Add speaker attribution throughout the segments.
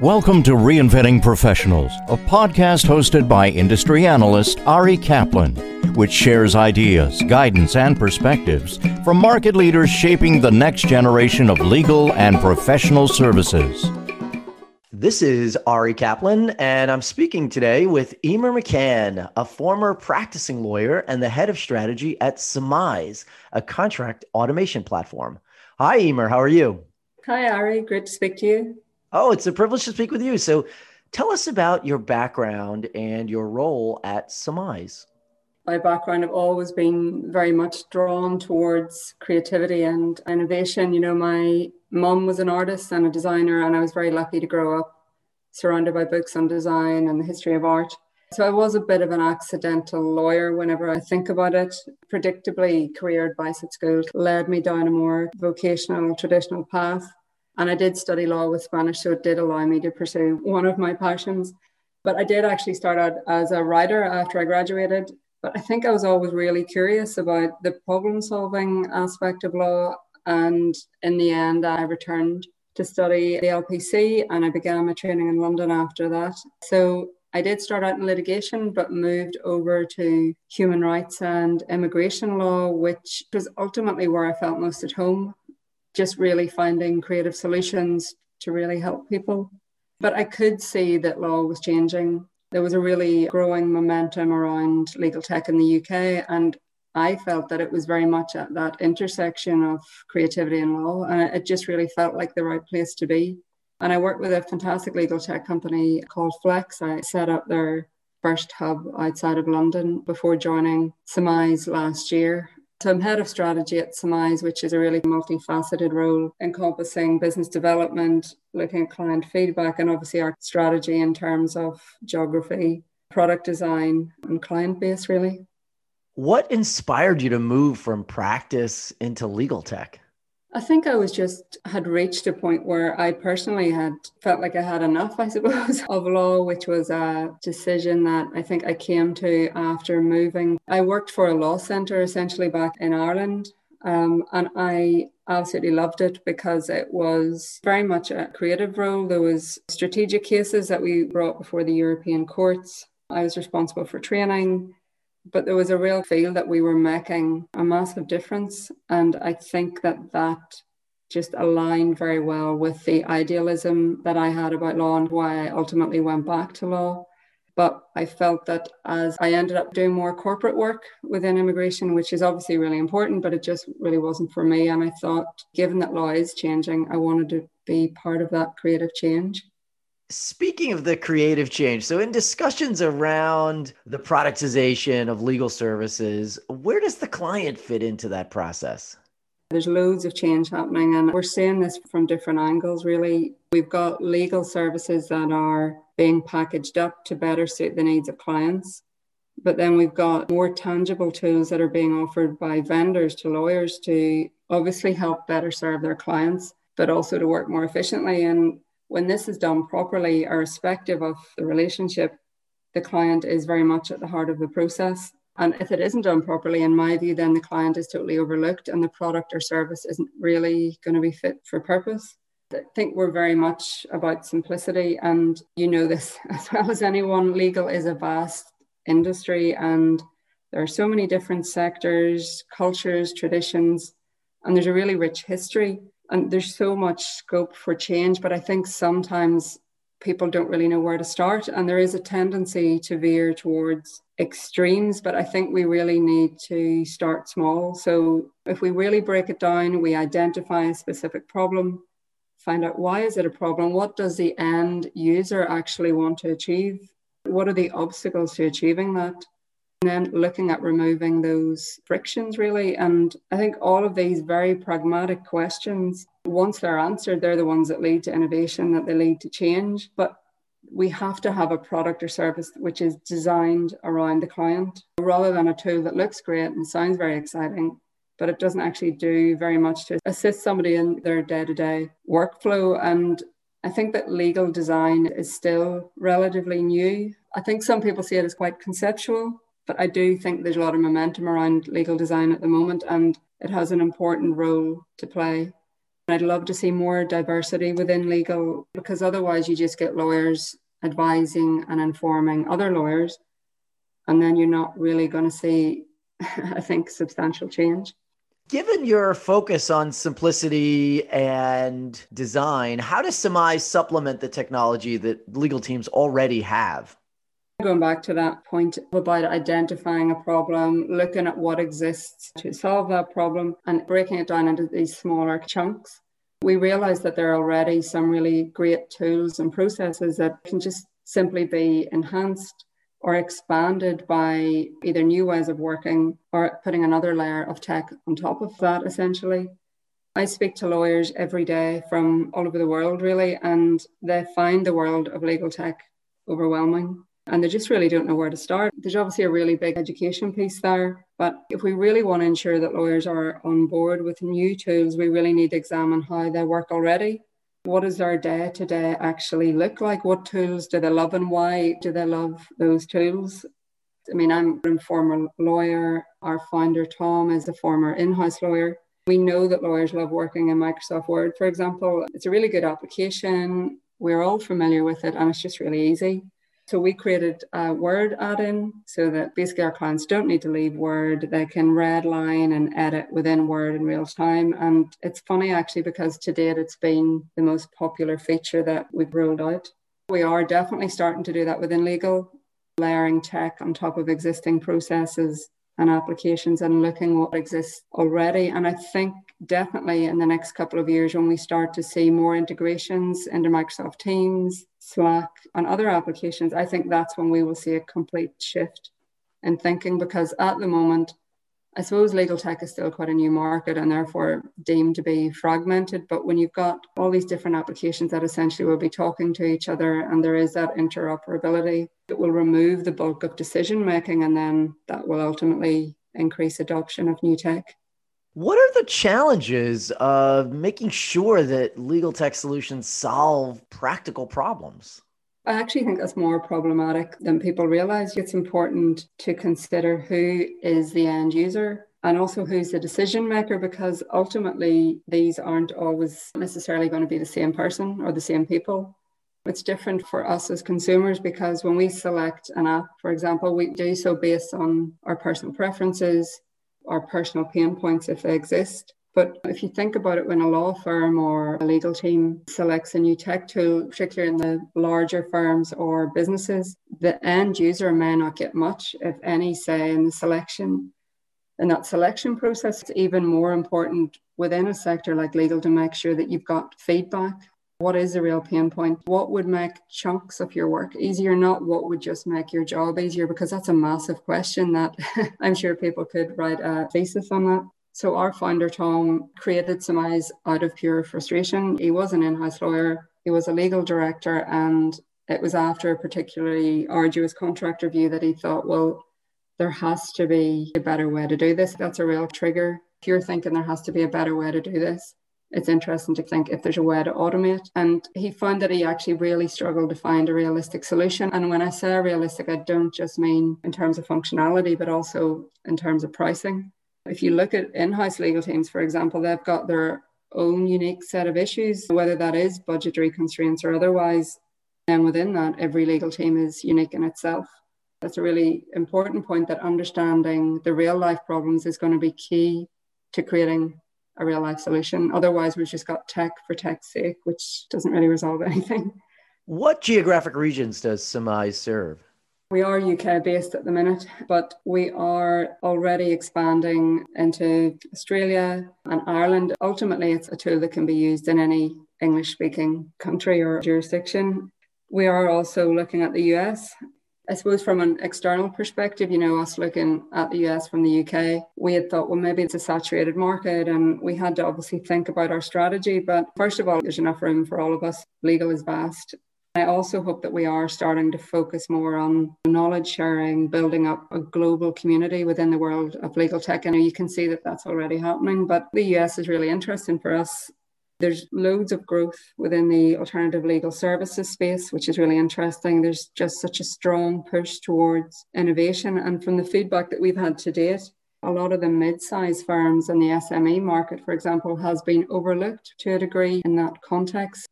Speaker 1: Welcome to Reinventing Professionals, a podcast hosted by industry analyst Ari Kaplan, which shares ideas, guidance, and perspectives from market leaders shaping the next generation of legal and professional services.
Speaker 2: This is Ari Kaplan, and I'm speaking today with Eimear McCann, a former practicing lawyer and the head of strategy at Summize, a contract automation platform. Hi, Eimear. How are you?
Speaker 3: Hi, Ari. Great to speak to you.
Speaker 2: Oh, it's a privilege to speak with you. So tell us about your background and your role at Summize.
Speaker 3: My background, I've always been very much drawn towards creativity and innovation. You know, my mom was an artist and a designer, and I was very lucky to grow up surrounded by books on design and the history of art. So I was a bit of an accidental lawyer whenever I think about it. Predictably, career advice at school led me down a more vocational, traditional path. And I did study law with Spanish, so it did allow me to pursue one of my passions. But I did actually start out as a writer after I graduated. But I think I was always really curious about the problem solving aspect of law. And in the end, I returned to study the LPC and I began my training in London after that. So I did start out in litigation, but moved over to human rights and immigration law, which was ultimately where I felt most at home just really finding creative solutions to really help people. But I could see that law was changing. There was a really growing momentum around legal tech in the UK, and I felt that it was very much at that intersection of creativity and law, and it just really felt like the right place to be. And I worked with a fantastic legal tech company called Flex. I set up their first hub outside of London before joining Summize last year. So I'm head of strategy at Summize, which is a really multifaceted role encompassing business development, looking at client feedback, and obviously our strategy in terms of geography, product design, and client base, really.
Speaker 2: What inspired you to move from practice into legal tech?
Speaker 3: I think I was just had reached a point where I personally had felt like I had enough, I suppose, of law, which was a decision that I think I came to after moving. I worked for a law centre essentially back in Ireland. Um, and I absolutely loved it because it was very much a creative role. There was strategic cases that we brought before the European courts. I was responsible for training but there was a real feel that we were making a massive difference. And I think that that just aligned very well with the idealism that I had about law and why I ultimately went back to law. But I felt that as I ended up doing more corporate work within immigration, which is obviously really important, but it just really wasn't for me. And I thought, given that law is changing, I wanted to be part of that creative change.
Speaker 2: Speaking of the creative change, so in discussions around the productization of legal services, where does the client fit into that process?
Speaker 3: There's loads of change happening, and we're seeing this from different angles, really. We've got legal services that are being packaged up to better suit the needs of clients. But then we've got more tangible tools that are being offered by vendors to lawyers to obviously help better serve their clients, but also to work more efficiently. And when this is done properly, irrespective of the relationship, the client is very much at the heart of the process. And if it isn't done properly, in my view, then the client is totally overlooked and the product or service isn't really going to be fit for purpose. I think we're very much about simplicity. And you know this as well as anyone. Legal is a vast industry and there are so many different sectors, cultures, traditions, and there's a really rich history and there's so much scope for change but i think sometimes people don't really know where to start. And there is a tendency to veer towards extremes but i think we really need to start small. So if we really break it down we identify a specific problem find out why is it a problem what does the end user actually want to achieve what are the obstacles to achieving that and then looking at removing those frictions, really. And I think all of these very pragmatic questions, once they're answered, they're the ones that lead to innovation, that they lead to change. But we have to have a product or service which is designed around the client rather than a tool that looks great and sounds very exciting but it doesn't actually do very much to assist somebody in their day-to-day workflow and I think that legal design is still relatively new. I think some people see it as quite conceptual, but I do think there's a lot of momentum around legal design at the moment, and it has an important role to play. I'd love to see more diversity within legal because otherwise you just get lawyers advising and informing other lawyers. And then you're not really going to see, I think, substantial change.
Speaker 2: Given your focus on simplicity and design, how does Summize supplement the technology that legal teams already have?
Speaker 3: Going back to that point about identifying a problem, looking at what exists to solve that problem, and breaking it down into these smaller chunks, we realize that there are already some really great tools and processes that can just simply be enhanced or expanded by either new ways of working or putting another layer of tech on top of that, essentially. I speak to lawyers every day from all over the world, really, and they find the world of legal tech overwhelming and they just really don't know where to start. There's obviously a really big education piece there, but if we really want to ensure that lawyers are on board with new tools, we really need to examine how they work already. What does their day to day actually look like? What tools do they love and why do they love those tools? I mean, I'm a former lawyer. Our founder, Tom, is a former in house lawyer. We know that lawyers love working in Microsoft Word, for example. It's a really good application. We're all familiar with it and it's just really easy. So we created a Word add-in so that basically our clients don't need to leave Word. They can redline and edit within Word in real time. And it's funny actually because to date it's been the most popular feature that we've rolled out. We are definitely starting to do that within legal, layering tech on top of existing processes and applications and looking what exists already. And I think definitely in the next couple of years, when we start to see more integrations into Microsoft Teams, Slack, and other applications, I think that's when we will see a complete shift in thinking because at the moment, I suppose legal tech is still quite a new market and therefore deemed to be fragmented. But when you've got all these different applications that essentially will be talking to each other and there is that interoperability, it will remove the bulk of decision making and then that will ultimately increase adoption of new tech.
Speaker 2: What are the challenges of making sure that legal tech solutions solve practical problems?
Speaker 3: I actually think that's more problematic than people realize. It's important to consider who is the end user and also who's the decision maker because ultimately these aren't always necessarily going to be the same person or the same people. It's different for us as consumers because when we select an app, for example, we do so based on our personal preferences, our personal pain points if they exist. But if you think about it, when a law firm or a legal team selects a new tech tool, particularly in the larger firms or businesses, the end user may not get much, if any, say in the selection. In that selection process, it's even more important within a sector like legal to make sure that you've got feedback. What is a real pain point? What would make chunks of your work easier? Not what would just make your job easier, because that's a massive question that I'm sure people could write a thesis on that. So our founder, Tom, created Summize out of pure frustration. He was an in-house lawyer. He was a legal director. And it was after a particularly arduous contract review that he thought, well, there has to be a better way to do this. That's a real trigger. If you're thinking there has to be a better way to do this, it's interesting to think if there's a way to automate. And he found that he actually really struggled to find a realistic solution. And when I say realistic, I don't just mean in terms of functionality, but also in terms of pricing. If you look at in house legal teams, for example, they've got their own unique set of issues, whether that is budgetary constraints or otherwise. And within that, every legal team is unique in itself. That's a really important point that understanding the real life problems is going to be key to creating a real life solution. Otherwise, we've just got tech for tech's sake, which doesn't really resolve anything.
Speaker 2: What geographic regions does Summize serve?
Speaker 3: We are UK based at the minute, but we are already expanding into Australia and Ireland. Ultimately, it's a tool that can be used in any English speaking country or jurisdiction. We are also looking at the US. I suppose from an external perspective, you know, us looking at the US from the UK, we had thought, well, maybe it's a saturated market and we had to obviously think about our strategy. But first of all, there's enough room for all of us. Legal is vast. I also hope that we are starting to focus more on knowledge sharing, building up a global community within the world of legal tech. And you can see that that's already happening, but the US is really interesting for us. There's loads of growth within the alternative legal services space, which is really interesting. There's just such a strong push towards innovation. And from the feedback that we've had to date, a lot of the mid-sized firms in the SME market, for example, has been overlooked to a degree in that context.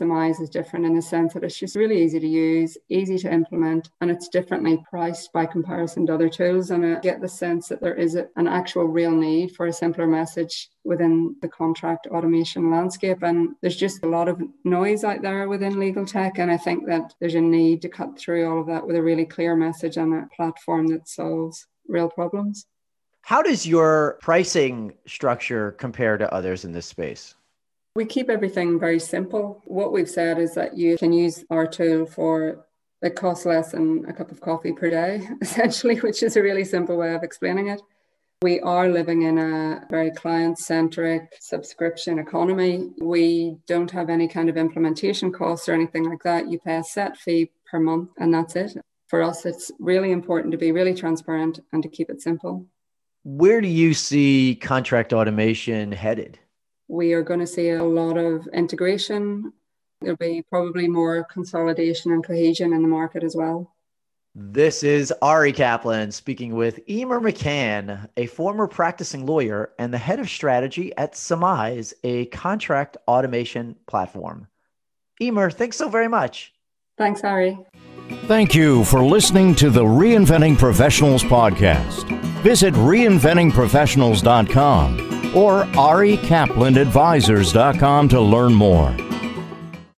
Speaker 3: Summize is different in the sense that it's just really easy to use, easy to implement, and it's differently priced by comparison to other tools. And I get the sense that there is an actual real need for a simpler message within the contract automation landscape. And there's just a lot of noise out there within legal tech. And I think that there's a need to cut through all of that with a really clear message and a platform that solves real problems.
Speaker 2: How does your pricing structure compare to others in this space?
Speaker 3: We keep everything very simple. What we've said is that you can use our tool for it costs less than a cup of coffee per day, essentially, which is a really simple way of explaining it. We are living in a very client centric subscription economy. We don't have any kind of implementation costs or anything like that. You pay a set fee per month, and that's it. For us, it's really important to be really transparent and to keep it simple.
Speaker 2: Where do you see contract automation headed?
Speaker 3: We are going to see a lot of integration. There'll be probably more consolidation and cohesion in the market as well.
Speaker 2: This is Ari Kaplan speaking with Eimear McCann, a former practicing lawyer and the head of strategy at Summize, a contract automation platform. Eimear, thanks so very much.
Speaker 3: Thanks, Ari.
Speaker 1: Thank you for listening to the Reinventing Professionals podcast. Visit reinventingprofessionals.com or arikaplanadvisors.com to learn more.